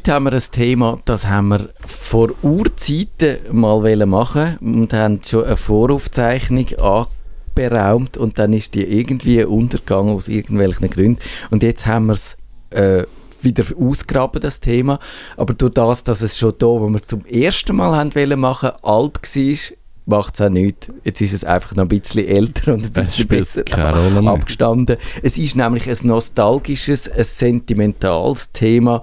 Heute haben wir ein Thema, das haben wir vor Urzeiten mal machen und haben schon eine Voraufzeichnung anberaumt und dann ist die irgendwie untergegangen aus irgendwelchen Gründen und jetzt haben wir es äh, wieder ausgraben, das Thema. Aber durch das, dass es schon da, wo wir es zum ersten Mal haben wollen machen, alt war, macht es auch nichts. Jetzt ist es einfach noch ein bisschen älter und ein bisschen besser abgestanden. Es ist nämlich ein nostalgisches, ein sentimentales Thema.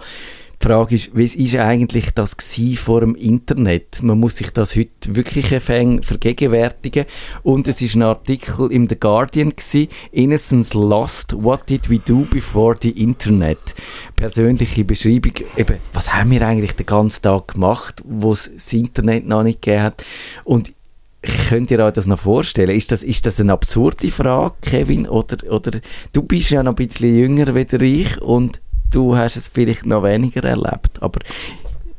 Die Frage ist, was ist eigentlich das vor dem Internet? Man muss sich das heute wirklich vergegenwärtigen. Und es ist ein Artikel im The Guardian gewesen, Innocence Lost, What Did We Do Before the Internet? Persönliche Beschreibung, eben, was haben wir eigentlich den ganzen Tag gemacht, wo es das Internet noch nicht gegeben hat? Und Könnt ihr euch das noch vorstellen? Ist das, ist das eine absurde Frage, Kevin? Oder, oder du bist ja noch ein bisschen jünger wie ich und du hast es vielleicht noch weniger erlebt. Aber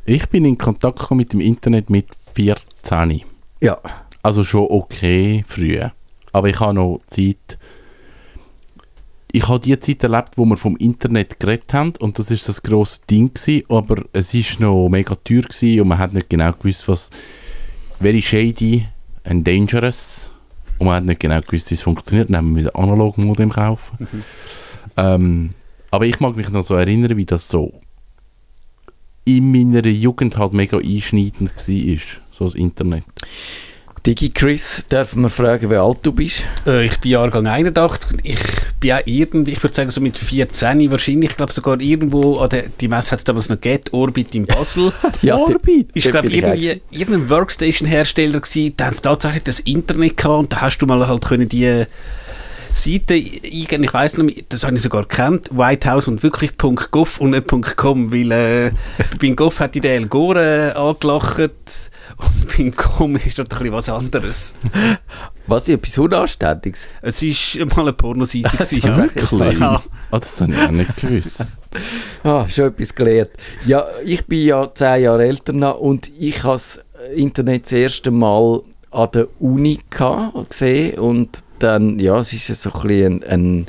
ich bin in Kontakt gekommen mit dem Internet mit 14. Ja. Also schon okay früh. Aber ich habe noch Zeit. Ich habe die Zeit erlebt, wo wir vom Internet geredet haben und das ist das grosse Ding gewesen, aber es ist noch mega teuer gewesen und man hat nicht genau gewusst, was very shady and dangerous und man hat nicht genau gewusst, wie es funktioniert. Dann haben wir ein Analog-Modem kaufen. Mhm. Ähm, aber ich mag mich noch so erinnern, wie das so in meiner Jugend halt mega einschneidend war, so das Internet. Digi Chris, dürfen wir fragen, wie alt du bist? Äh, ich bin Jahrgang 81. Ich bin auch irgendwie, ich würde sagen, so mit 14 wahrscheinlich, ich glaube sogar irgendwo, an der, die Messe hat es damals noch gegeben, Orbit in Basel. ja, Orbit? Ich glaube, irgendwie irgendein Workstation-Hersteller gewesen, da haben sie tatsächlich das Internet gehabt und da hast du mal halt können die Seite eingeben, ich weiß noch, das habe ich sogar gekannt, Whitehouse und wirklich .gov und nicht .com, weil äh, bei .gov hat die El Gore äh, angelacht und bei .com ist dort ein bisschen was anderes. Was, etwas Unanständiges? Es war mal eine Pornoseite. ja. Wirklich? Ja. Oh, das habe ich auch nicht gewusst. ah, schon etwas gelernt. Ja, ich bin ja zehn Jahre älter noch und ich habe das Internet das erste Mal an der Uni gesehen und dann, ja, es ist so ein bisschen ein, ein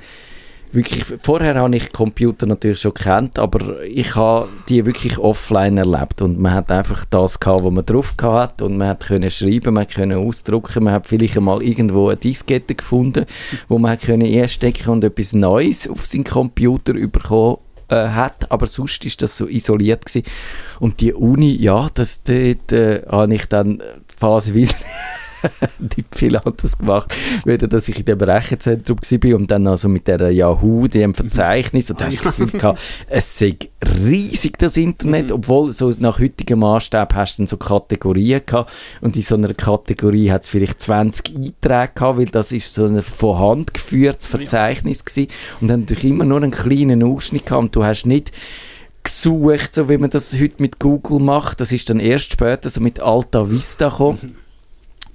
wirklich, vorher habe ich Computer natürlich schon kennt, aber ich habe die wirklich offline erlebt und man hat einfach das gehabt, was man drauf hat und man hat können schreiben, man können ausdrucken, man hat vielleicht einmal irgendwo eine Diskette gefunden, wo man hat können einstecken und etwas Neues auf seinen Computer bekommen äh, hat, aber sonst ist das so isoliert gewesen. und die Uni, ja, das dort äh, habe ich dann phasenweise nicht viel anderes gemacht, weder dass ich in dem Rechenzentrum war und dann also mit der Yahoo, dem Verzeichnis, und da habe ich das Gefühl gehabt, es sei riesig, das Internet, mhm. obwohl so nach heutigem Maßstab hast du dann so Kategorien gehabt und in so einer Kategorie hat es vielleicht 20 Einträge gehabt, weil das ist so ein von Hand geführtes Verzeichnis gewesen und dann natürlich immer nur einen kleinen Ausschnitt gehabt und du hast nicht gesucht, so wie man das heute mit Google macht. Das ist dann erst später so mit Alta Vista gekommen.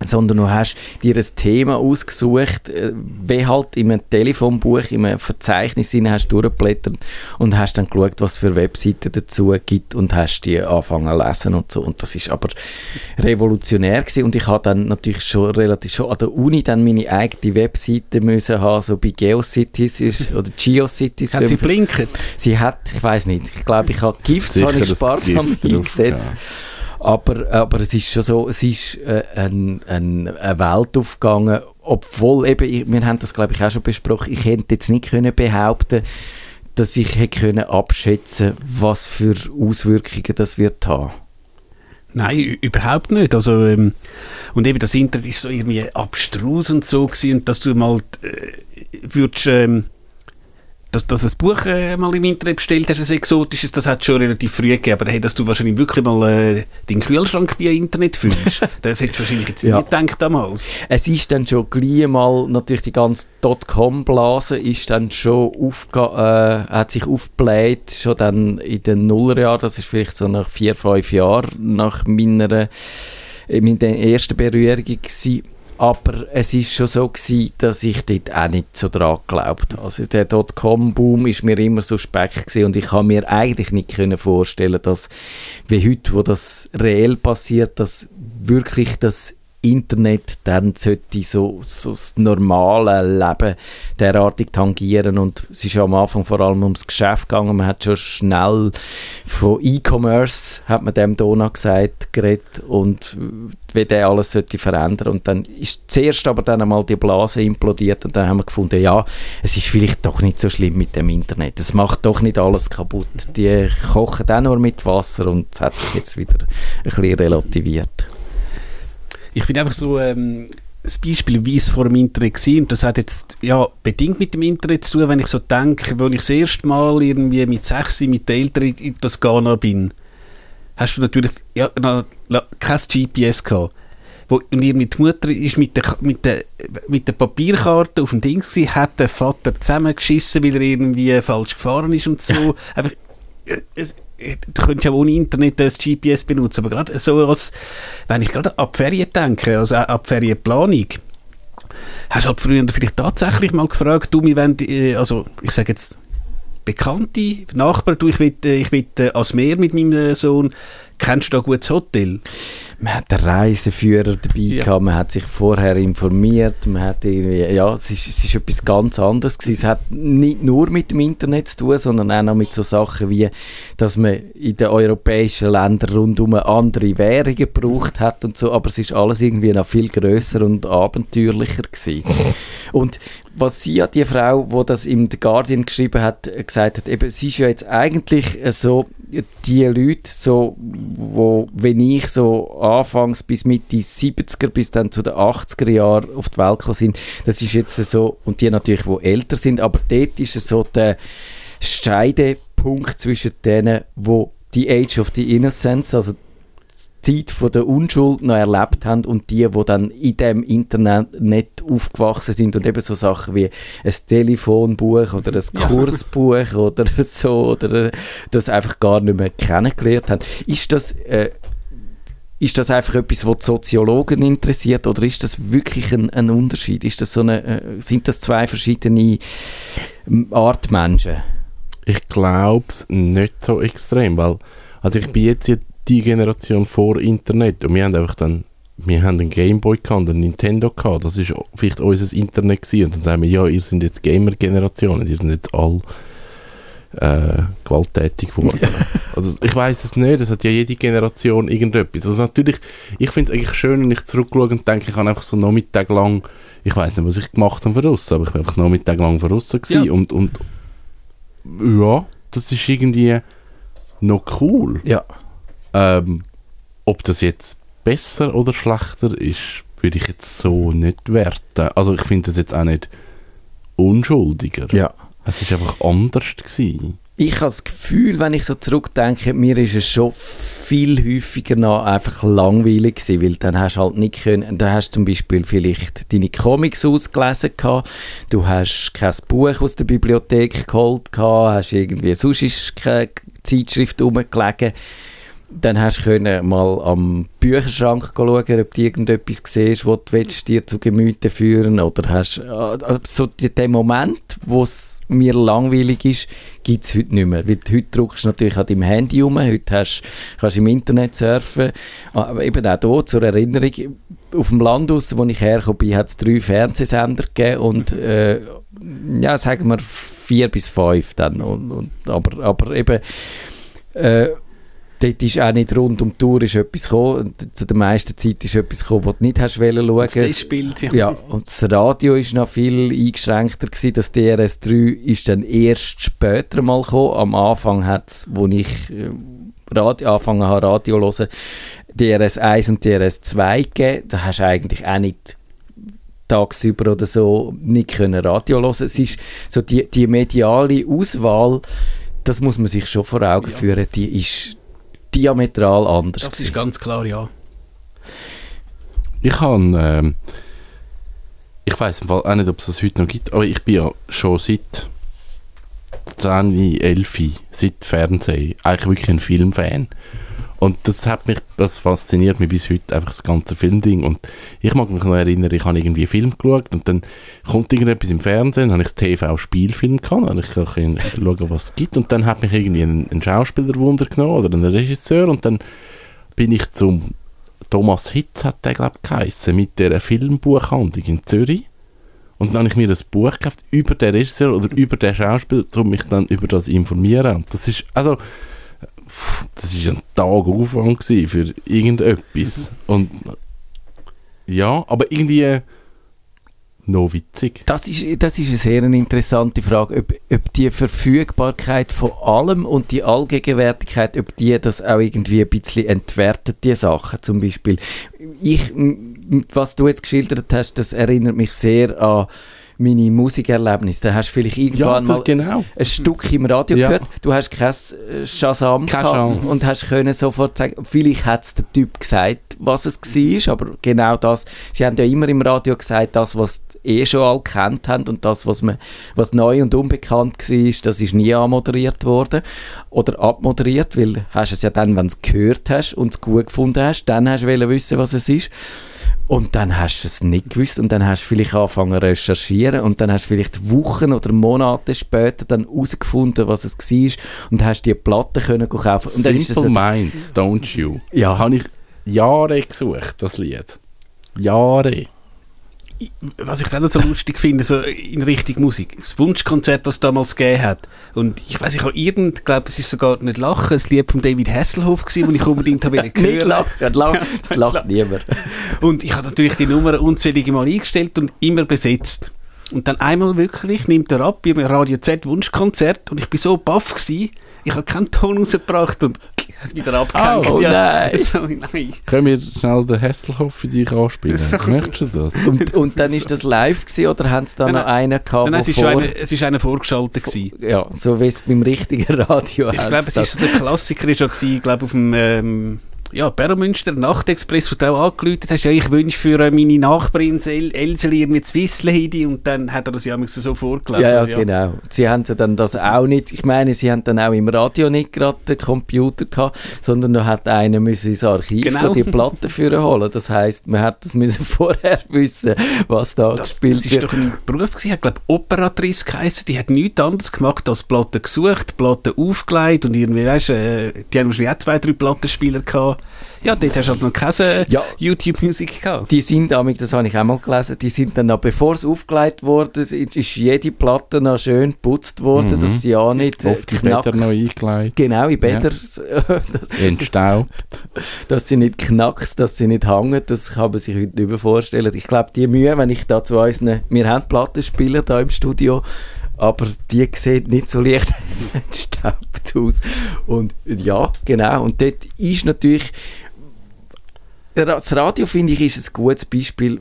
Sondern du hast dir ein Thema ausgesucht, äh, wie halt in einem Telefonbuch, in einem Verzeichnis hinein hast durchgeblättert und hast dann geschaut, was für Webseiten dazu gibt und hast die angefangen zu lesen und so. Und das ist aber revolutionär gewesen. und ich habe dann natürlich schon relativ schon an der Uni dann meine eigene Webseite müssen haben, so bei GeoCities ist, oder GeoCities. Hat sie blinkt? Sie hat, ich weiß nicht, ich glaube, ich habe GIFs habe ich sparsam eingesetzt. Ja. Aber, aber es ist schon so, es ist äh, ein, ein, eine Welt aufgegangen, obwohl eben, wir haben das glaube ich auch schon besprochen, ich hätte jetzt nicht können behaupten dass ich hätte können abschätzen was für Auswirkungen das wird haben. Nein, überhaupt nicht. Also, ähm, und eben das Internet ist so irgendwie abstrus und so gewesen, dass du mal äh, würdest, ähm, dass, dass ein Buch äh, mal im Internet bestellt hast, ein exotisches, das hat schon relativ früh gegeben, aber hey, dass du wahrscheinlich wirklich mal äh, den Kühlschrank via Internet fühlst, das hättest du wahrscheinlich jetzt ja. nicht gedacht damals. Es ist dann schon gleich mal, natürlich die ganze Dotcom-Blase ist dann schon aufge äh, hat sich aufgebläht, schon dann in den Nullerjahren, das ist vielleicht so nach vier, fünf Jahren nach meiner, meiner ersten Berührung gewesen aber es ist schon so gewesen, dass ich dort auch nicht so dran geglaubt habe. Also der Dotcom-Boom ist mir immer so speck gewesen und ich kann mir eigentlich nicht vorstellen, dass wie heute, wo das reell passiert, dass wirklich das Internet dann sollte so, so das normale Leben derartig tangieren. Und es ist ja am Anfang vor allem ums Geschäft gegangen, man hat schon schnell von E-Commerce, hat man dem Dona gesagt, geredet und wie der alles sollte verändern. Und dann ist zuerst aber dann einmal die Blase implodiert und dann haben wir gefunden, ja, es ist vielleicht doch nicht so schlimm mit dem Internet, es macht doch nicht alles kaputt, die kochen dann nur mit Wasser und es hat sich jetzt wieder ein bisschen relativiert. Ich finde einfach so ähm, das Beispiel, wie es vor dem Internet war, und das hat jetzt ja, bedingt mit dem Internet zu tun, wenn ich so denke, als ich das erste Mal irgendwie mit 6 mit den Eltern in das Ghana bin, hast du natürlich ja, noch, kein GPS gehabt. Wo, und irgendwie die Mutter ist mit der, mit der, mit der Papierkarte auf dem Ding gewesen, hat der Vater zusammengeschissen, weil er irgendwie falsch gefahren ist und so. Einfach, äh, es, du könntest ja ohne Internet das GPS benutzen, aber gerade so als, wenn ich gerade an Ferien denke, also an die Ferienplanung, hast du halt früher vielleicht tatsächlich mal gefragt, du, wir wollen, äh, also ich sage jetzt Bekannte, Nachbarn, du, ich will, äh, ich will äh, ans Meer mit meinem Sohn, kennst du da ein gutes Hotel? man hat einen Reiseführer dabei ja. gehabt, man hat sich vorher informiert, man hat irgendwie, ja, es ist, es ist etwas ganz anderes gewesen. Es hat nicht nur mit dem Internet zu tun, sondern auch noch mit so Sachen wie, dass man in den europäischen Ländern rundum andere Währungen gebraucht hat und so, aber es ist alles irgendwie noch viel größer und abenteuerlicher gewesen. und was sie ja, die Frau, die das im The Guardian geschrieben hat, gesagt hat, eben, sie ist ja jetzt eigentlich so die Leute, so, wo, wenn ich so anfangs bis Mitte 70er bis dann zu den 80er Jahren auf die Welt gekommen sind, das ist jetzt so, und die natürlich, wo älter sind, aber dort ist es so der Scheidepunkt zwischen denen, wo die Age of the Innocence, also Zeit von der Unschuld noch erlebt haben und die, die dann in dem Internet nicht aufgewachsen sind und eben so Sachen wie ein Telefonbuch oder ein Kursbuch ja. oder so oder das einfach gar nicht mehr kennengelernt haben. Ist das, äh, ist das einfach etwas, was die Soziologen interessiert oder ist das wirklich ein, ein Unterschied? Ist das so eine, äh, sind das zwei verschiedene Art Menschen? Ich glaube es nicht so extrem, weil also ich bin jetzt die Generation vor Internet und wir haben einfach dann wir haben einen Gameboy und einen Nintendo gehabt. Das war vielleicht unser Internet gewesen. Und dann sagen wir, ja, ihr seid jetzt Gamer-Generationen, die sind jetzt all äh, gewalttätig geworden. also ich weiß es nicht, es hat ja jede Generation irgendetwas. Also natürlich, ich finde es eigentlich schön, wenn ich zurückschaue und denke, ich habe einfach so Nachmittag lang, ich weiß nicht, was ich gemacht habe voraus, aber ich war einfach Nachmittag lang voraus ja. und, und ja, das ist irgendwie noch cool. Ja. Ähm, ob das jetzt besser oder schlechter ist, würde ich jetzt so nicht werten. Also ich finde das jetzt auch nicht unschuldiger. Ja. Es ist einfach anders gewesen. Ich habe das Gefühl, wenn ich so zurückdenke, mir ist es schon viel häufiger noch einfach langweilig gewesen, weil dann hast du halt nicht können, da hast du zum Beispiel vielleicht deine Comics ausgelesen gehabt, du hast kein Buch aus der Bibliothek geholt gehabt, hast irgendwie sonst ist keine Zeitschrift rumgelegen dann hast du können mal am Bücherschrank schauen, ob du irgendetwas siehst, was du dir zu Gemüte führen oder hast äh, so den Moment, wo es mir langweilig ist, gibt es heute nicht mehr. Weil heute druckst du natürlich an deinem Handy rum, heute hast, kannst du im Internet surfen, aber eben auch hier zur Erinnerung, auf dem Land, aus, wo ich hergekommen bin, hat es drei Fernsehsender gegeben und äh, ja, sagen wir vier bis fünf dann. Und, und, aber, aber eben äh, dort ist auch nicht rund um die Tour ist etwas gekommen. Zu der meisten Zeit ist etwas gekommen, was du nicht hast wollen schauen. Das spielt, ja. ja. Und das Radio ist noch viel eingeschränkter gewesen. Das DRS3 ist dann erst später mal gekommen. Am Anfang hat es, wo ich äh, Radio, angefangen habe, Radio zu hören, DRS1 und DRS2 gegeben. Da hast du eigentlich auch nicht tagsüber oder so nicht können Radio hören. Es ist so die, die mediale Auswahl, das muss man sich schon vor Augen ja. führen, die ist diametral anders. Das ist ganz klar, ja. Ich habe, ähm, ich weiß auch nicht, ob es das heute noch gibt, aber ich bin ja schon seit 10, 11, seit Fernsehen, eigentlich wirklich ein Filmfan. Und das hat mich, das fasziniert mich bis heute, einfach das ganze Filmding. Und ich mag mich noch erinnern, ich habe irgendwie einen Film geschaut und dann kommt irgendetwas im Fernsehen, dann habe ich das TV-Spielfilm gehabt, und ich kann schauen, was es gibt. Und dann hat mich irgendwie ein, ein Schauspieler Wunder genommen oder ein Regisseur und dann bin ich zum Thomas Hitz hat der, glaube ich, mit dieser Filmbuchhandlung in Zürich. Und dann habe ich mir ein Buch gekauft über den Regisseur oder über den Schauspieler, um mich dann über das informieren. Und das ist, also, das ist ein Tag Aufwand für irgendetwas. Und ja, aber irgendwie noch witzig. Das ist, das ist eine sehr interessante Frage, ob, ob die Verfügbarkeit von allem und die Allgegenwärtigkeit, ob die das auch irgendwie ein bisschen entwertet, die Sachen zum Beispiel. Ich, was du jetzt geschildert hast, das erinnert mich sehr an meine Musikerlebnisse. Da hast du vielleicht Ja, irgendwann das, mal genau. ein Stück im Radio Ja. gehört, du hast kein äh, Shazam Keine gehabt und hast können sofort sagen, vielleicht hat es der Typ gesagt, was es war, aber genau das, sie haben ja immer im Radio gesagt, das, was eh schon alle kennt haben und das, was, man, was neu und unbekannt war, das ist nie anmoderiert worden oder abmoderiert, weil hast es ja dann, wenn du es gehört hast und es gut gefunden hast, dann hast du wissen, was es ist. Und dann hast du es nicht gewusst und dann hast du vielleicht angefangen zu recherchieren und dann hast du vielleicht Wochen oder Monate später dann herausgefunden, was es war und hast die Platte können kaufen. Und dann Simple Minds, Don't You. Ja. Habe ich Jahre gesucht, das Lied. Jahre. Was ich dann so lustig finde, so in Richtung Musik, das Wunschkonzert, was es damals gegeben hat. Und ich weiß, ich habe irgend, glaube es ist sogar nicht Lachen, ein Lied von David Hasselhoff gewesen, das ich unbedingt habe Nicht hören. lachen, lachen. das lacht niemand. Und ich habe natürlich die Nummer unzählige Mal eingestellt und immer besetzt. Und dann einmal wirklich nimmt er ab, beim Radio Z Wunschkonzert und ich bin so baff gewesen, ich habe keinen Ton rausgebracht und wieder abgehängt. Oh, nein. So, nein. Können wir schnell den Hasselhoff für dich anspielen? So. Möchtest du das? Und, und dann ist das live gewesen, oder haben sie da Nein, noch nein. einen gehabt, Nein, es, ist wo schon vor- eine, es ist einer vorgeschaltet gewesen. ja, so wie es beim richtigen Radio Ich glaube, es ist so der Klassiker ist ja gewesen, ich glaube auf dem ähm, ja, Beromünster Nachtexpress, wo du auch angeläutet hast, ja, ich wünsche für äh, meine Nachbarin El Elseli irgendwie zu Wisselheidi und dann hat er das ja so vorgelesen. Ja, ja, genau. Sie haben ja dann das auch nicht, ich meine, sie haben dann auch im Radio nicht gerade den Computer gehabt, sondern da hat einer müssen ins Archiv Genau. die Platte für holen. Das heisst, man hat das müssen vorher wissen, was da Das, gespielt das ist wird. doch ein Beruf gewesen, hat glaube Operatrice geheißen, die hat nichts anderes gemacht als Platten gesucht, Platten aufgelegt und irgendwie, weißt äh, die haben wahrscheinlich auch zwei, drei Plattenspieler gehabt. Ja, dort hast du halt noch keine Ja. YouTube-Musik gehabt. Die sind, das habe ich auch mal gelesen, die sind dann noch, bevor es aufgelegt wurde, ist ist jede Platte noch schön geputzt worden, Mhm. dass sie ja nicht äh, Oft die Bäder noch eingelegt, Genau, in Bäder, entstaubt. dass sie nicht knackst, dass sie nicht hängen, das kann man sich heute nicht mehr vorstellen. Ich glaube, die Mühe, wenn ich da zu unseren, wir haben Plattenspieler da im Studio, aber die sehen nicht so leicht entstaubt aus. Und ja, genau, und dort ist natürlich, das Radio, finde ich, ist ein gutes Beispiel,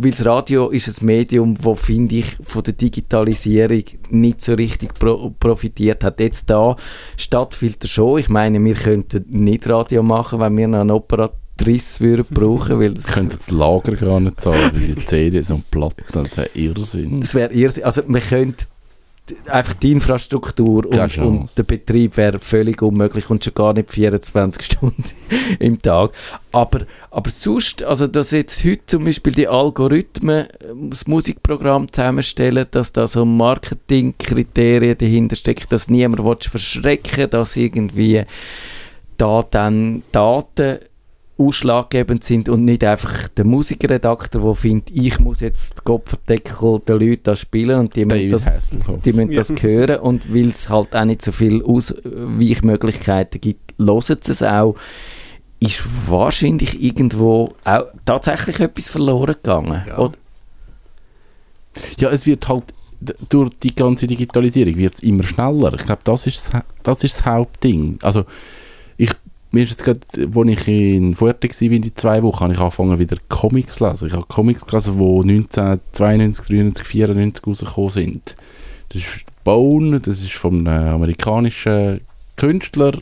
weil das Radio ist ein Medium, wo finde ich, von der Digitalisierung nicht so richtig pro profitiert hat. Jetzt da Stadtfilter schon. Ich meine, wir könnten nicht Radio machen, wenn wir noch einen Operatrice würden brauchen, weil das Ich könnte das Lager gar nicht zahlen, weil die CDs und Platten, das wäre Irrsinn. Es wäre irrsinn- also man könnte einfach die Infrastruktur und, und der Betrieb wäre völlig unmöglich und schon gar nicht 24 Stunden im Tag. Aber, aber sonst, also dass jetzt heute zum Beispiel die Algorithmen äh, das Musikprogramm zusammenstellen, dass da so Marketingkriterien dahinter stecken, dass niemand will verschrecken dass irgendwie da dann Daten ausschlaggebend sind und nicht einfach der Musikredakteur, der findet, ich muss jetzt den Kopferdeckel der Leute da spielen und die müssen das, die müssen Ja. das hören und weil es halt auch nicht so viele Ausweichmöglichkeiten gibt, hören sie es auch, ist wahrscheinlich irgendwo auch tatsächlich etwas verloren gegangen. Ja. Oder? Ja, es wird halt durch die ganze Digitalisierung wird es immer schneller. Ich glaube, das ist das, das ist das Hauptding. Also mir ist jetzt gerade, als ich in Fuerte war, in zwei Wochen, habe ich angefangen wieder Comics zu lesen. Ich habe Comics gelesen, die 1992, 93, 94 rausgekommen sind. Das ist Bone, das ist von einem amerikanischen Künstler.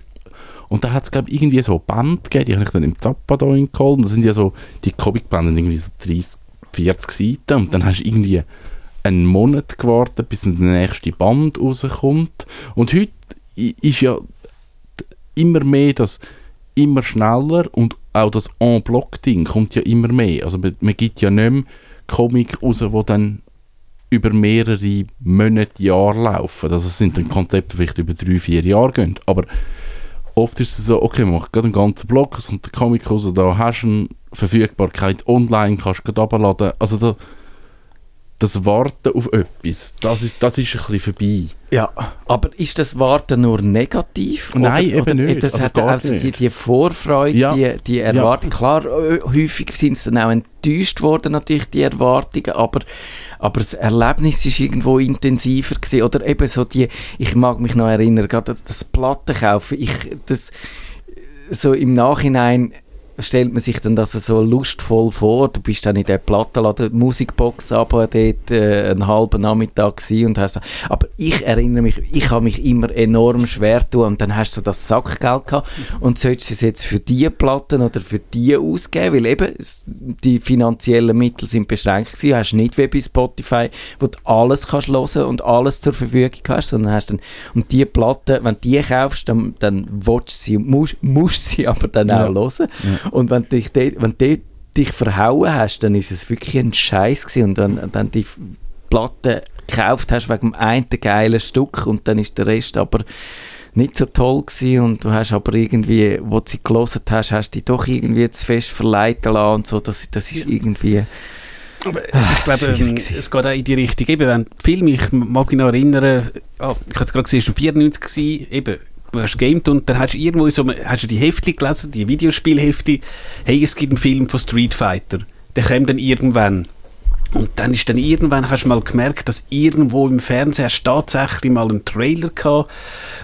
Und da hat es, glaube ich, irgendwie so eine Band gegeben, die habe ich dann im Zappa da geholt. Und das sind ja so, die Comicbände irgendwie so 30, 40 Seiten. Und dann hast du irgendwie einen Monat gewartet, bis dann der nächste Band rauskommt. Und heute ist ja immer mehr das immer schneller und auch das En-Bloc-Ding kommt ja immer mehr. Also man, man gibt ja nicht mehr Comic raus, wo dann über mehrere Monate, Jahre laufen. Also es sind dann Konzepte, die vielleicht über drei, vier Jahre gehen. Aber oft ist es so, okay, man macht gerade einen ganzen Block, es kommt der Comic raus, da hast du eine Verfügbarkeit online, kannst du gerade runterladen. Also da, das Warten auf etwas, das ist, das ist ein bisschen vorbei. Ja, aber ist das Warten nur negativ? Nein, eben oder nicht. Das Also hat also die, die Vorfreude, Ja. die, die Erwartung. Klar, äh, häufig sind es dann auch enttäuscht worden, natürlich, die Erwartungen, aber, aber das Erlebnis ist irgendwo intensiver gewesen. Oder eben so die, ich mag mich noch erinnern, gerade das- das Plattenkaufen, ich, das, so im Nachhinein stellt man sich dann das so lustvoll vor. Du bist dann in der Plattenladen, Musikbox aber dort äh, einen halben Nachmittag und hast so, aber ich erinnere mich, ich habe mich immer enorm schwer tun und dann hast du so das Sackgeld gehabt und sollst du es jetzt für die Platten oder für die ausgeben, weil eben die finanziellen Mittel sind beschränkt gewesen, du hast nicht wie bei Spotify, wo du alles kannst hören und alles zur Verfügung hast, sondern hast dann, und die Platten, wenn du die kaufst, dann, dann willst du sie, musst, musst sie aber dann Ja. auch hören. Und wenn, dich wenn du dich verhauen hast, dann ist es wirklich ein Scheiß gewesen. Und wenn dann die Platte gekauft hast wegen dem einen geilen Stück und dann ist der Rest aber nicht so toll gewesen und du hast aber irgendwie, wo du sie gelesen hast, hast du dich doch irgendwie zu fest verleiten lassen und so, das, das ist irgendwie... Aber ich glaube, ähm, es geht auch in die Richtung. Eben, wenn Film, ich mag mich noch erinnern, ah, ich habe es gerade gesehen, es war 94 gewesen, eben, du hast gamed und dann hast du irgendwo so, hast du die Hefte gelesen, die Videospielhefte, hey, es gibt einen Film von Street Fighter, der kommt dann irgendwann. Und dann ist dann irgendwann, hast du mal gemerkt, dass irgendwo im Fernsehen hast tatsächlich mal einen Trailer gehabt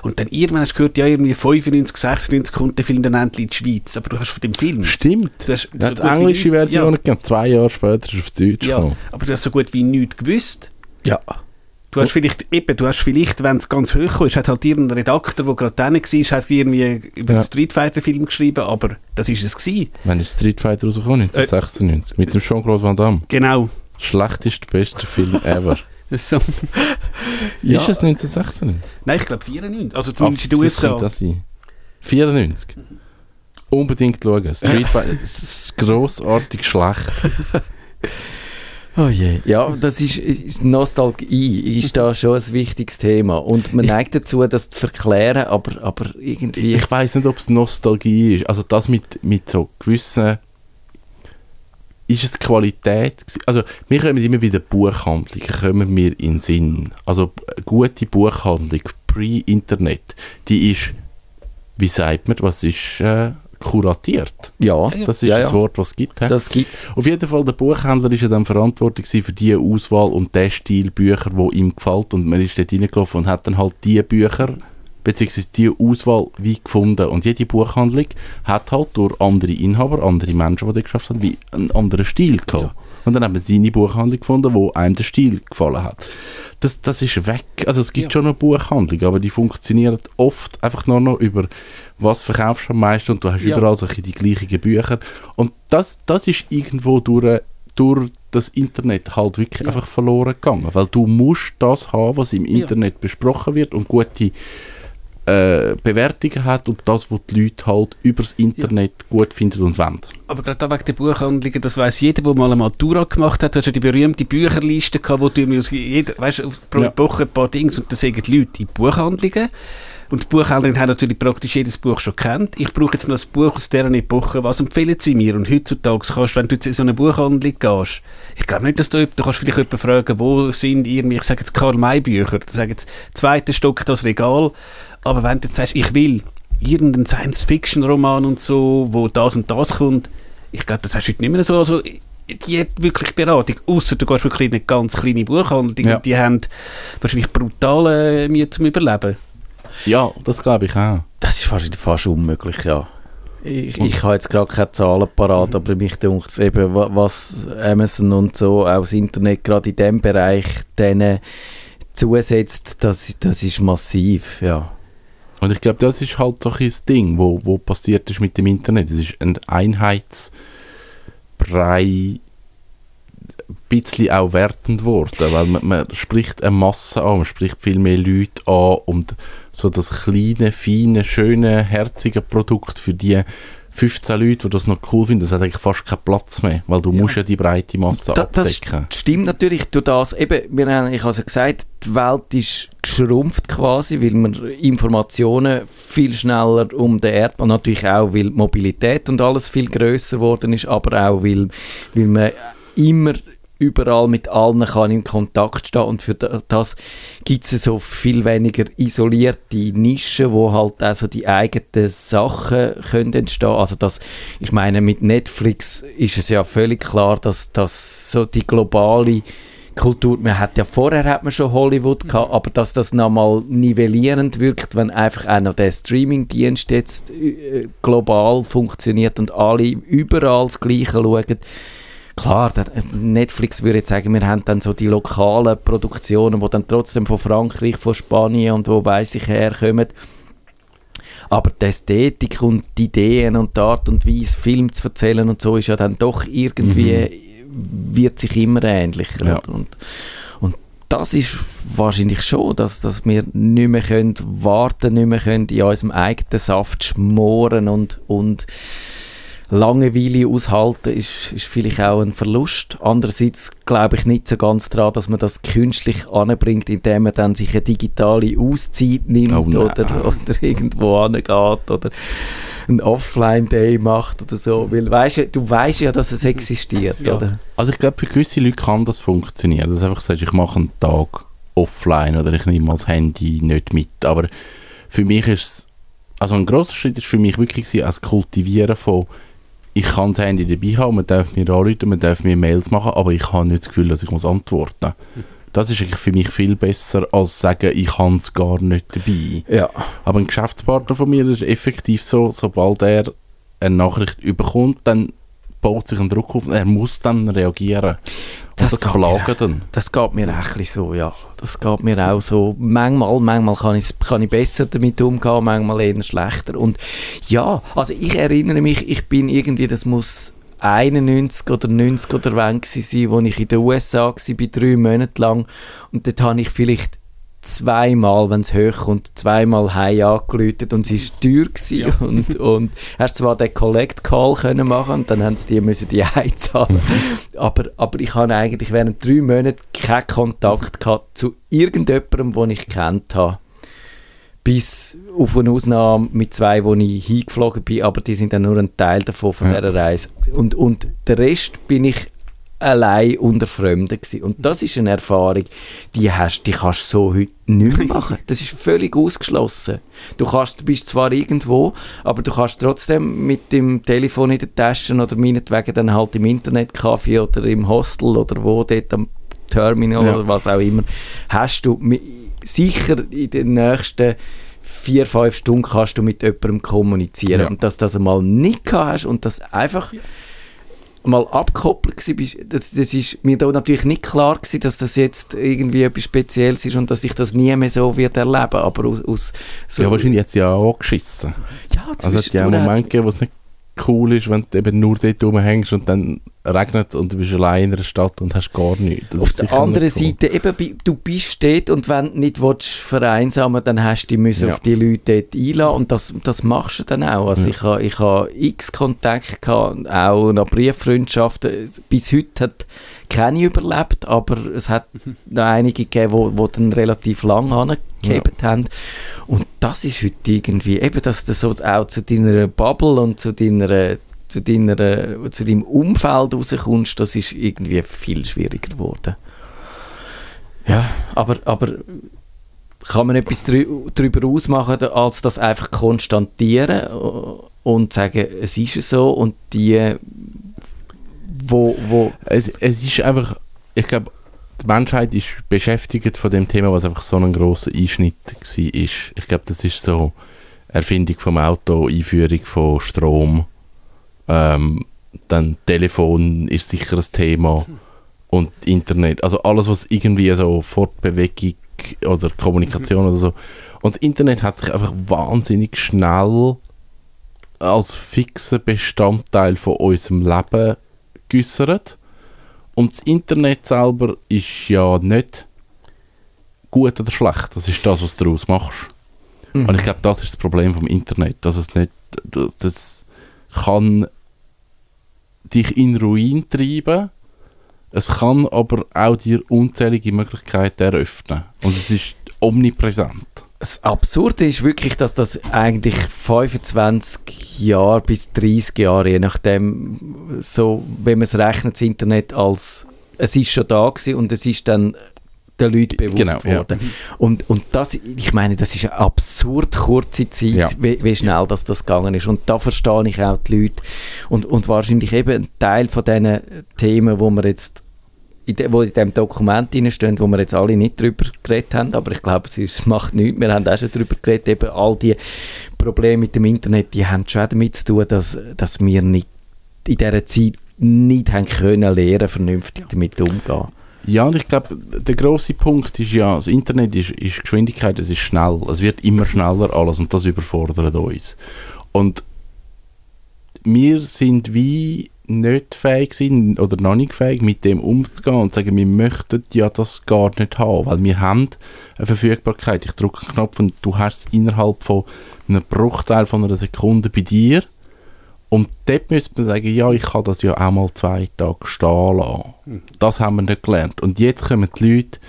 und dann irgendwann hast du gehört, ja, irgendwie 95, 96 kommt der Film dann endlich in die Schweiz, aber du hast von dem Film... Stimmt. Du hast Ja, so die englische Version ja. Zwei Jahre später ist auf Deutsch Ja, gekommen. aber du hast so gut wie nichts gewusst. Ja. Du hast vielleicht, eben, du hast vielleicht, wenn es ganz hoch ist, hat halt irgendein Redakteur, der gerade dann war, hat irgendwie über Ja. einen Street Fighter Film geschrieben, aber das ist es gewesen. Wann ist Street Fighter rausgekommen? 1996. Mit dem Jean-Claude Van Damme. Genau. Schlechteste, beste Film ever. Das ist so. Ja. Ist es 1996? Nein, ich glaube 94. Also zumindest in Ah, den das USA. könnte das sein. 94. Unbedingt schauen. Street Fighter ist grossartig schlecht. Oh je. Ja, das ist, ist Nostalgie, ist da schon ein wichtiges Thema. Und man neigt dazu, das zu verklären, aber, aber irgendwie... Ich weiß nicht, ob es Nostalgie ist. Also das mit, mit so gewissen... Ist es Qualität? Also wir kommen immer wieder Buchhandlungen, kommen mir in den Sinn. Also eine gute Buchhandlung, pre-Internet, die ist, wie sagt man, was ist äh, kuratiert. ja, Das ist ja, das ja. Wort, was es gibt. hä? das gibt's. Auf jeden Fall, der Buchhändler ist ja dann verantwortlich für die Auswahl und den Stil Bücher, wo ihm gefällt und man ist dort reingelaufen und hat dann halt die Bücher beziehungsweise die Auswahl wie gefunden und jede Buchhandlung hat halt durch andere Inhaber, andere Menschen, die dort geschafft haben, wie einen anderen Stil gehabt. Ja. Und dann haben wir seine Buchhandlung gefunden, wo einem der Stil gefallen hat. Das, das ist weg. Also es gibt Ja. schon noch Buchhandlungen, aber die funktionieren oft einfach nur noch über was verkaufst du am meisten und du hast Ja. überall solche die gleichen Bücher. Und das, das ist irgendwo durch, durch das Internet halt wirklich Ja. einfach verloren gegangen. Weil du musst das haben, was im. Internet besprochen wird und gute äh, Bewertungen hat und das, was die Leute halt übers Internet gut finden und wollen. Aber gerade da wegen der Buchhandlungen, das weiß jeder, der mal eine Matura gemacht hat. Du hast ja die berühmte Bücherliste gehabt, wo du aus jeder, weißt, pro Ja. Woche ein paar Dings und dann sagen die Leute in Buchhandlungen. Und die Buchhändlerin hat natürlich praktisch jedes Buch schon kennt. Ich brauche jetzt noch ein Buch aus dieser Epoche. Was empfehlen sie mir? Und heutzutage kannst du, wenn du jetzt in so eine Buchhandlung gehst, ich glaube nicht, dass du, du kannst vielleicht jemanden fragen, wo sind irgendwie, ich sage jetzt Karl-May-Bücher, ich sage jetzt, zweiter Stock das Regal. Aber wenn du jetzt sagst, ich will irgendeinen Science-Fiction-Roman und so, wo das und das kommt, ich glaube, das hast du heute nicht mehr so. Also, die hat wirklich Beratung, außer du gehst wirklich in eine ganz kleine Buchhandlung Ja. die haben wahrscheinlich brutale Mühe zum Überleben. Ja, das glaube ich auch. Das ist fast, fast unmöglich, ja. Ich, ich habe jetzt gerade keine Zahlen parat, aber mich denkt es eben, wa- was Amazon und so, auch das Internet gerade in diesem Bereich denen zusetzt, das, das ist massiv, ja. Und ich glaube, das ist halt so ein Ding, wo, wo passiert ist mit dem Internet. Es ist ein Einheitsbrei ein bisschen auch wertend worden, weil man, man spricht eine Masse an, man spricht viel mehr Leute an und so das kleine, feine, schöne, herzige Produkt für die 15 Leute, die das noch cool finden, das hat eigentlich fast keinen Platz mehr, weil du musst ja die breite Masse Da, das abdecken. stimmt natürlich durch das, eben, wir haben, ich habe ja gesagt, die Welt ist geschrumpft quasi, weil man Informationen viel schneller um den Erdball, natürlich auch, weil die Mobilität und alles viel größer geworden ist, aber auch, weil, weil man immer überall mit allen kann in Kontakt stehen und für da- das gibt es so viel weniger isolierte Nischen, wo halt auch so die eigenen Sachen können entstehen. Also das, ich meine, mit Netflix ist es ja völlig klar, dass, dass so die globale Kultur, man hat ja vorher hat man schon Hollywood gehabt, aber dass das nochmal nivellierend wirkt, wenn einfach auch noch der Streamingdienst jetzt äh, global funktioniert und alle überall das Gleiche schauen. Klar, der Netflix würde jetzt sagen, wir haben dann so die lokalen Produktionen, die dann trotzdem von Frankreich, von Spanien und wo weiß ich herkommen. Aber die Ästhetik und die Ideen und die Art und Weise, Film zu erzählen und so, ist ja dann doch irgendwie, wird sich immer ähnlicher. Ja. Und, und das ist wahrscheinlich schon, dass, dass wir nicht mehr können warten, nicht mehr können in unserem eigenen Saft schmoren und, und Langeweile aushalten, ist, ist vielleicht auch ein Verlust. Andererseits glaube ich nicht so ganz daran, dass man das künstlich anbringt, indem man dann sich eine digitale Auszeit nimmt Oh oder, oder irgendwo angeht oder ein Offline-Day macht oder so. Weil weißt, du- weißt ja, dass es existiert, Ja. oder? Also ich glaube, für gewisse Leute kann das funktionieren. Dass du einfach sagst, ich mache einen Tag offline oder ich nehme mal das Handy nicht mit. Aber für mich ist es, also ein grosser Schritt ist für mich wirklich gewesen, als Kultivieren von ich kann das Handy dabei haben, man darf mir anrufen, man darf mir Mails machen, aber ich habe nicht das Gefühl, dass ich muss antworten Das ist eigentlich für mich viel besser, als sagen, ich habe es gar nicht dabei. Ja. Aber ein Geschäftspartner von mir ist effektiv so, sobald er eine Nachricht überkommt, dann baut sich ein Druck auf und er muss dann reagieren. Das das, geht mir dann. Das geht mir auch so, ja. Das geht mir auch so. Manchmal, manchmal kann ich, kann ich besser damit umgehen, manchmal eher schlechter. Und ja, also ich erinnere mich, ich bin irgendwie, das muss 91 oder 90 oder wann gewesen sein, wo ich in den USA war, bei drei Monaten lang. Und dort habe ich vielleicht zweimal, wenn es hochkommt, zweimal heim angeläutet und es war teuer. Ja. und, und hast zwar den Collect Call können machen und dann haben sie die müssen die heimzahlen. aber, aber ich hatte eigentlich während drei Monaten keinen Kontakt gehabt zu irgendjemandem, den ich kennt habe. Bis auf eine Ausnahme mit zwei, wo ich hingeflogen bin, aber die sind dann nur ein Teil davon von Ja. dieser Reise. Und, und der Rest bin ich allein unter Fremden gewesen. Und das ist eine Erfahrung, die, hast, die kannst du so heute nicht mehr machen. Das ist völlig ausgeschlossen. Du, kannst, du bist zwar irgendwo, aber du kannst trotzdem mit dem Telefon in der Tasche oder meinetwegen dann halt im Internetcafé oder im Hostel oder wo dort am Terminal Ja. oder was auch immer, hast du sicher in den nächsten vier, fünf Stunden kannst du mit jemandem kommunizieren. Ja. Und dass du das einmal nicht gehabt hast und das einfach mal abgekoppelt bist, das, das ist mir da natürlich nicht klar gewesen, dass das jetzt irgendwie etwas Spezielles ist und dass ich das nie mehr so wird erleben, aber aus, aus so, Ja, wahrscheinlich hat sie ja auch angeschissen. ja, Also es hat ja hat's- Momente gegeben, wo es nicht cool ist, wenn du eben nur dort rumhängst und dann regnet es und du bist allein in einer Stadt und hast gar nichts. Das Auf der anderen cool. Seite, eben, du bist dort und wenn du nicht willst, vereinsamen dann hast du dich müssen Ja. auf die Leute dort einladen und das, das machst du dann auch. Also Ja. ich habe ich ha x Kontakte gehabt, auch noch Brieffreundschaften. Bis heute hat keine überlebt, aber es hat noch einige gegeben, wo, wo dann relativ lang angehebt haben. Und das ist heute irgendwie, eben, dass du so auch zu deiner Bubble und zu deiner zu, deiner, zu deinem Umfeld rauskommst, das ist irgendwie viel schwieriger geworden. Ja, aber, aber kann man etwas darüber ausmachen, als das einfach konstatieren äh, und sagen, es ist so und die, wo, wo Es, es ist einfach, ich glaube, die Menschheit ist beschäftigt von dem Thema, was einfach so ein grosser Einschnitt war. Ich glaube, das ist so Erfindung vom Auto, Einführung von Strom, ähm, dann Telefon ist sicher ein Thema und Internet, also alles, was irgendwie so Fortbewegung oder Kommunikation oder so. Und das Internet hat sich einfach wahnsinnig schnell als fixer Bestandteil von unserem Leben geäussert. Und das Internet selber ist ja nicht gut oder schlecht. Das ist das, was du daraus machst. Und ich glaube, das ist das Problem vom Internet, dass es nicht, das kann dich in Ruin treiben. Es kann aber auch dir unzählige Möglichkeiten eröffnen. Und es ist omnipräsent. Das Absurde ist wirklich, dass das eigentlich 25 Jahre bis 30 Jahre, je nachdem, so, wenn man es rechnet, das Internet als es ist schon da gewesen und es ist dann den Leuten bewusst Genau, ja. worden. Und, und das, ich meine, das ist eine absurd kurze Zeit, Ja. wie, wie schnell das, das gegangen ist. Und da verstehe ich auch die Leute. Und, und wahrscheinlich eben ein Teil von diesen Themen, wo wir jetzt in, de, wo in diesem Dokument drinstehen, wo wir jetzt alle nicht drüber geredet haben, aber ich glaube, es macht nichts. Wir haben auch schon drüber geredet, eben all die Probleme mit dem Internet, die haben schon damit zu tun, dass, dass wir nicht in dieser Zeit nicht haben können lernen, vernünftig damit umzugehen. Ja, und ich glaube, der große Punkt ist ja, das Internet ist, ist Geschwindigkeit, es ist schnell. Es wird immer schneller alles und das überfordert uns. Und wir sind wie nicht fähig sind oder noch nicht fähig, mit dem umzugehen und sagen, wir möchten ja das gar nicht haben, weil wir haben eine Verfügbarkeit. Ich drücke einen Knopf und du hast es innerhalb von einem Bruchteil von einer Sekunde bei dir. Und dort müsste man sagen, ja, ich kann das ja auch mal zwei Tage stehen lassen. Das haben wir nicht gelernt. Und jetzt kommen die Leute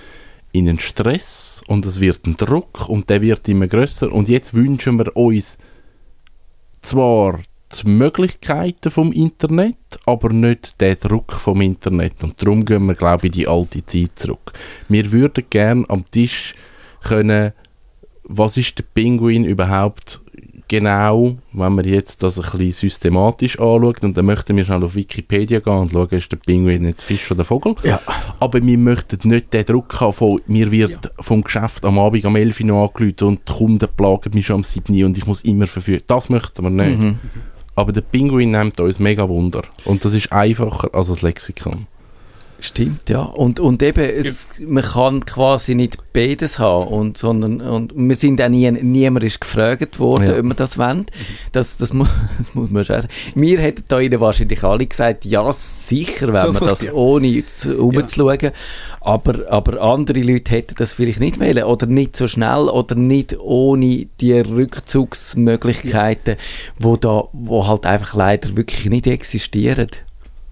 in einen Stress und es wird ein Druck und der wird immer größer. Und jetzt wünschen wir uns zwar die Möglichkeiten vom Internet, aber nicht den Druck vom Internet. Und darum gehen wir, glaube ich, in die alte Zeit zurück. Wir würden gerne am Tisch können, was ist der Pinguin überhaupt genau, wenn man jetzt das ein bisschen systematisch anschaut, und dann möchten wir schnell auf Wikipedia gehen und schauen, ist der Pinguin jetzt Fisch oder Vogel. Ja. Aber wir möchten nicht den Druck haben von, mir wird vom Geschäft am Abend am 11 Uhr noch angerufen und die Kunden plagen mich schon am 7 Uhr und ich muss immer verfügen. Das möchten wir nicht. Mhm. Aber der Pinguin nimmt uns mega Wunder. Und das ist einfacher als das Lexikon. Stimmt, ja. Und, und eben, es, man kann quasi nicht beides haben. Und, sondern, und wir sind auch nie, niemand ist gefragt worden, Ja. ob wir das wollen. Das, das, muss, das muss man schon sagen. Wir hätten da Ihnen wahrscheinlich alle gesagt, ja, sicher, wenn wir Sofort, das ja. ohne zu- umzuschauen. Aber, aber andere Leute hätten das vielleicht nicht wollen. Oder nicht so schnell oder nicht ohne die Rückzugsmöglichkeiten, wo, da, wo halt einfach leider wirklich nicht existieren.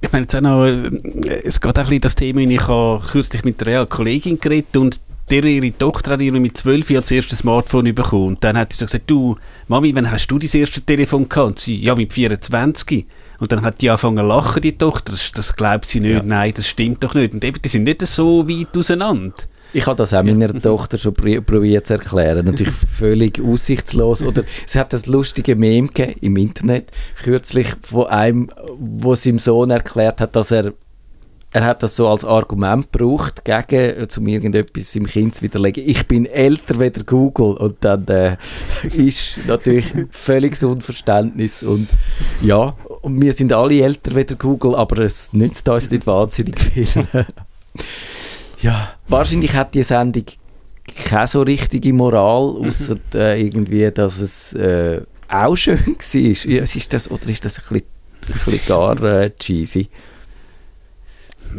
Ich meine, jetzt auch noch, äh, es geht auch ein bisschen das Thema, ich habe kürzlich mit einer Kollegin geredet und der, ihre Tochter hat mit 12 Jahren das erste Smartphone bekommen. Und dann hat sie so gesagt, du, Mami, wann hast du das erste Telefon gehabt? Und sie, ja, mit 24. Und dann hat die angefangen zu lachen, die Tochter. Das, das glaubt sie nicht. Ja. Nein, das stimmt doch nicht. Und eben, die sind nicht so weit auseinander. Ich habe das auch meiner Tochter schon pr- probiert zu erklären. Natürlich völlig aussichtslos. Oder es hat das lustige Meme gegeben im Internet, kürzlich von einem, wo seinem Sohn erklärt hat, dass er er hat das so als Argument gebraucht, gegen, um irgendetwas im Kind zu widerlegen. Ich bin älter wie der Google. Und dann äh, ist natürlich völliges Unverständnis. Und ja, und wir sind alle älter wie der Google, aber es nützt uns nicht wahnsinnig viel. Ja, wahrscheinlich hat die Sendung keine so richtige Moral, außer äh, irgendwie, dass es äh, auch schön war. Ja, ist das, oder ist das ein bisschen, ein bisschen gar äh, cheesy?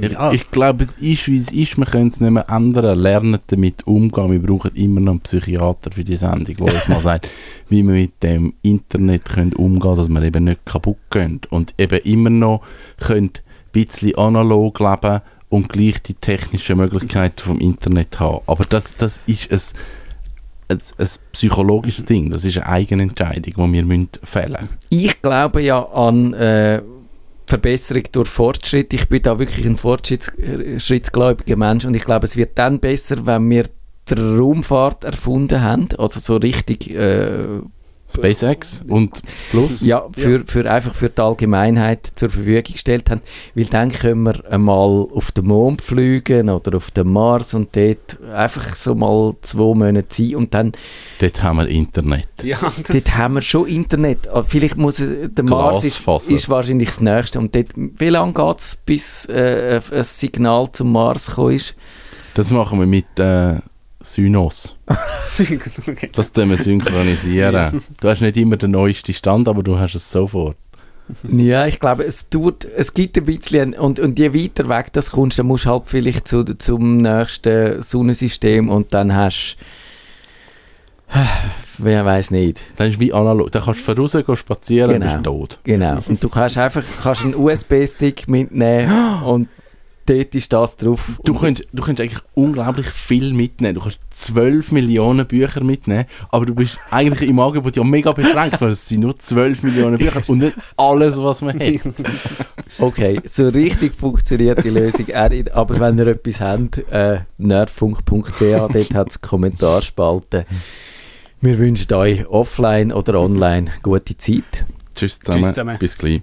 Ja. Ich, ich glaube, es ist, wie es ist. Wir können es nicht mehr ändern. Lernen damit umgehen. Wir brauchen immer noch einen Psychiater für die Sendung, der uns mal sagt, wie wir mit dem Internet können umgehen können, dass wir eben nicht kaputt gehen. Und eben immer noch können ein bisschen analog leben und gleich die technischen Möglichkeiten vom Internet haben. Aber das, das ist ein, ein, ein psychologisches Ding. Das ist eine eigene Entscheidung, die wir müssen fällen müssen. Ich glaube ja an äh, Verbesserung durch Fortschritt. Ich bin da wirklich ein fortschrittsgläubiger Mensch und ich glaube, es wird dann besser, wenn wir die Raumfahrt erfunden haben, also so richtig äh, SpaceX und Plus. ja, für, für einfach für die Allgemeinheit zur Verfügung gestellt haben, weil dann können wir einmal auf den Mond fliegen oder auf den Mars und dort einfach so mal zwei Monate sein und dann Dort haben wir Internet. Ja, dort haben wir schon Internet. Ah, Vielleicht muss äh, der Mars ist, ist wahrscheinlich das Nächste und dort, wie lange geht es, bis äh, ein Signal zum Mars gekommen ist? Das machen wir mit äh, Synos. okay. Das tun wir synchronisieren. Du hast nicht immer den neuesten Stand, aber du hast es sofort. Ja, ich glaube, es tut, es gibt ein bisschen, und, und je weiter weg das kommst, dann musst du halt vielleicht zu, zum nächsten Sonnensystem und dann hast wer weiß nicht. Dann ist wie analog. Dann kannst du voraus gehen spazieren Genau. und bist tot. Genau. Und du kannst einfach kannst einen USB-Stick mitnehmen und dort ist das drauf. Du könntest, du könntest eigentlich unglaublich viel mitnehmen. Du kannst 12 Millionen Bücher mitnehmen, aber du bist eigentlich im Angebot ja mega beschränkt, weil es sind nur 12 Millionen Bücher und nicht alles, was man hat. Okay, so richtig funktioniert die Lösung auch nicht. Aber wenn ihr etwas habt, äh, nerdfunk.ch, dort hat es Kommentarspalte. Wir wünschen euch offline oder online gute Zeit. Tschüss zusammen. Tschüss zusammen. Bis gleich.